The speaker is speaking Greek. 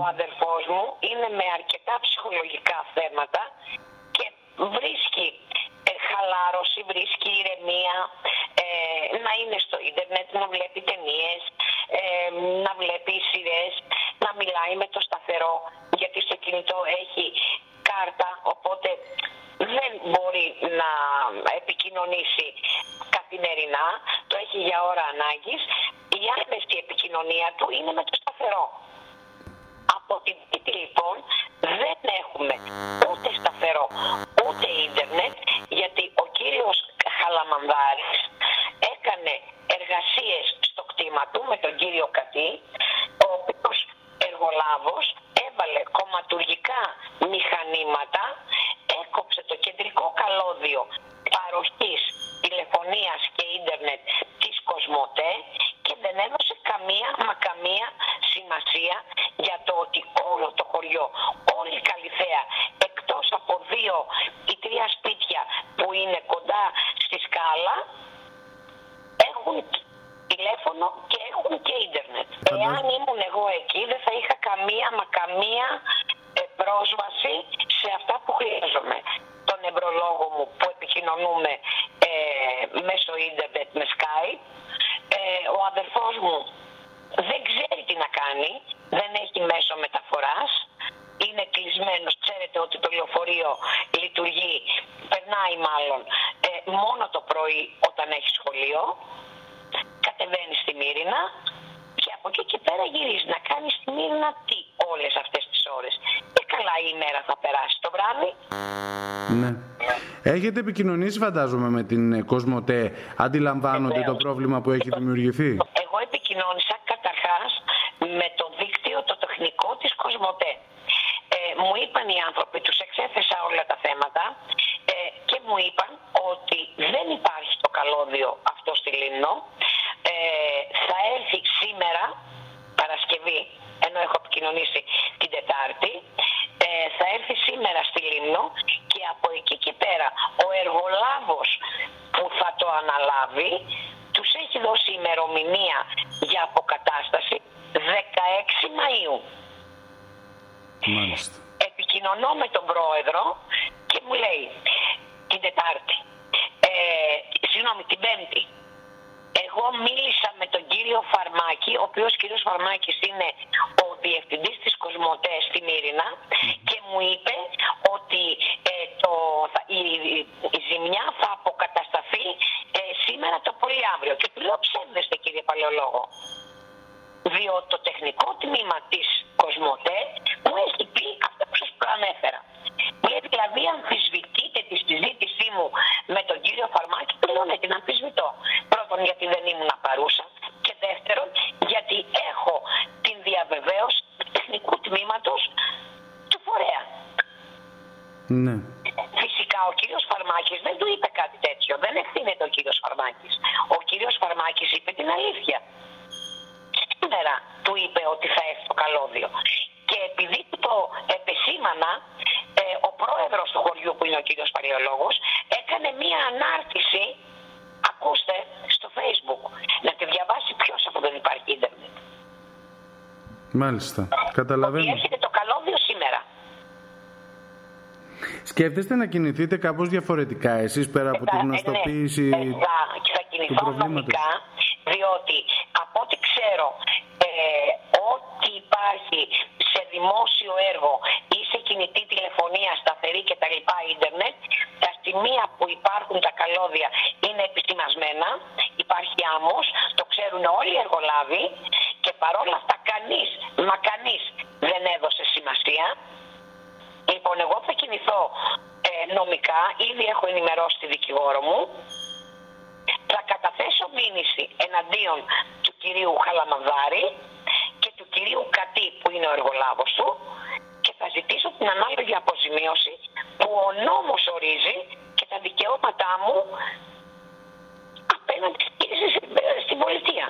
Ο αδερφός μου είναι με αρκετά ψυχολογικά θέματα και βρίσκει ε, χαλάρωση, βρίσκει ηρεμία, ε, να είναι στο ίντερνετ, να βλέπει ταινίες, ε, να βλέπει σειρές, να μιλάει με το σταθερό, γιατί στο κινητό έχει κάρτα, οπότε δεν μπορεί να επικοινωνήσει καθημερινά, το έχει για ώρα ανάγκης. Η άμεση επικοινωνία του είναι με το σταθερό. Από την τρίτη λοιπόν δεν έχουμε ούτε σταθερό ούτε ίντερνετ γιατί ο κύριος Χαλαμανδάρης έκανε εργασίες στο κτήμα του με τον κύριο Κατή ο οποίος εργολάβος έβαλε κομματουργικά μηχανήματα έκοψε το κεντρικό καλώδιο παροχής τηλεφωνίας και ίντερνετ της Κοσμοτέ και δεν έδωσε καμία μα καμία σημασία για το ότι όλο το χωριό, όλη η Καλυθέα, εκτός από δύο ή τρία σπίτια που είναι κοντά στη σκάλα, έχουν τηλέφωνο και έχουν και ίντερνετ. Εάν ήμουν εγώ εκεί δεν θα είχα καμία μα καμία ε, πρόσβαση σε αυτά που χρειάζομαι. Τον εμπρολόγο μου που επικοινωνούμε ε, μέσω ίντερνετ με Skype. Ε, ο αδερφός μου δεν ξέρει τι να κάνει, δεν έχει μέσο μεταφοράς, είναι κλεισμένος, ξέρετε ότι το λεωφορείο λειτουργεί, περνάει μάλλον ε, μόνο το πρωί όταν έχεις σχολείο, κατεβαίνεις στη Μύρινα και από εκεί και πέρα γυρίζεις να κάνεις στη Μύρινα τι όλες αυτές τις ώρες. Και καλά η ημέρα θα περάσει το βράδυ. Ναι. Έχετε επικοινωνήσει φαντάζομαι με την Κοσμοτέ, αντιλαμβάνονται το πρόβλημα που έχει δημιουργηθεί; Εγώ επικοινώνησα καταρχάς με το δίκτυο το τεχνικό της Κοσμοτέ. Ε, μου είπαν οι άνθρωποι, τους εξέθεσα όλα τα θέματα ε, και μου είπαν ότι δεν υπάρχει το καλώδιο αυτό στη Λίμνο. Ε, θα έρθει σήμερα, Παρασκευή, ενώ έχω επικοινωνήσει την Τετάρτη, ε, θα έρθει σήμερα στη Λίμνο και από εκεί και πέρα ο εργολάβος που θα το αναλάβει τους έχει δώσει ημερομηνία για αποκατάσταση 16 Μαΐου. Μάλιστα. Επικοινωνώ με τον πρόεδρο και μου λέει την Τετάρτη, ε, συγγνώμη την Πέμπτη, εγώ μίλησα με τον κύριο Φαρμάκη, ο οποίος κύριος Φαρμάκης είναι ο διευθυντής της Κοσμοτέ στη Μύρινα και μου είπε ότι ε, το, η, η, ζημιά θα αποκατασταθεί ε, σήμερα το πολύ αύριο. Και του λέω ψεύδεστε κύριε Παλαιολόγο. Διότι το τεχνικό τμήμα της Κοσμοτέ μου έχει πει αυτό που σας προανέφερα. Λέει δηλαδή αμφισβητείτε Ναι. Φυσικά ο κύριος Φαρμάκης δεν του είπε κάτι τέτοιο. Δεν ευθύνεται ο κύριος Φαρμάκης. Ο κύριος Φαρμάκης είπε την αλήθεια. Σήμερα του είπε ότι θα έρθει το καλώδιο. Και επειδή το επεσήμανα, ε, ο πρόεδρος του χωριού που είναι ο κύριος Παριολόγος έκανε μία ανάρτηση, ακούστε, στο facebook, να τη διαβάσει ποιος από δεν υπάρχει ίντερνετ. Μάλιστα, καταλαβαίνω. Ότι έρχεται το καλώδιο σήμερα. Σκέφτεστε να κινηθείτε κάπως διαφορετικά εσείς πέρα από τη γνωστοποίηση ναι, θα, θα κινηθώ νομικά, διότι από ό,τι ξέρω ε, ό,τι υπάρχει σε δημόσιο έργο ή σε κινητή τηλεφωνία, σταθερή και τα λοιπά ίντερνετ, τα σημεία που υπάρχουν τα καλώδια είναι επιστημασμένα, υπάρχει άμμος, το ξέρουν όλοι οι εργολάβοι και παρόλα αυτά κανείς, μα κανείς αυτό ε, νομικά. Ήδη έχω ενημερώσει τη δικηγόρο μου. Θα καταθέσω μήνυση εναντίον του κυρίου Χαλαμανδάρη και του κυρίου Κατή που είναι ο εργολάβος του και θα ζητήσω την ανάλογη αποζημίωση που ο νόμος ορίζει και τα δικαιώματά μου απέναντι στην πολιτεία.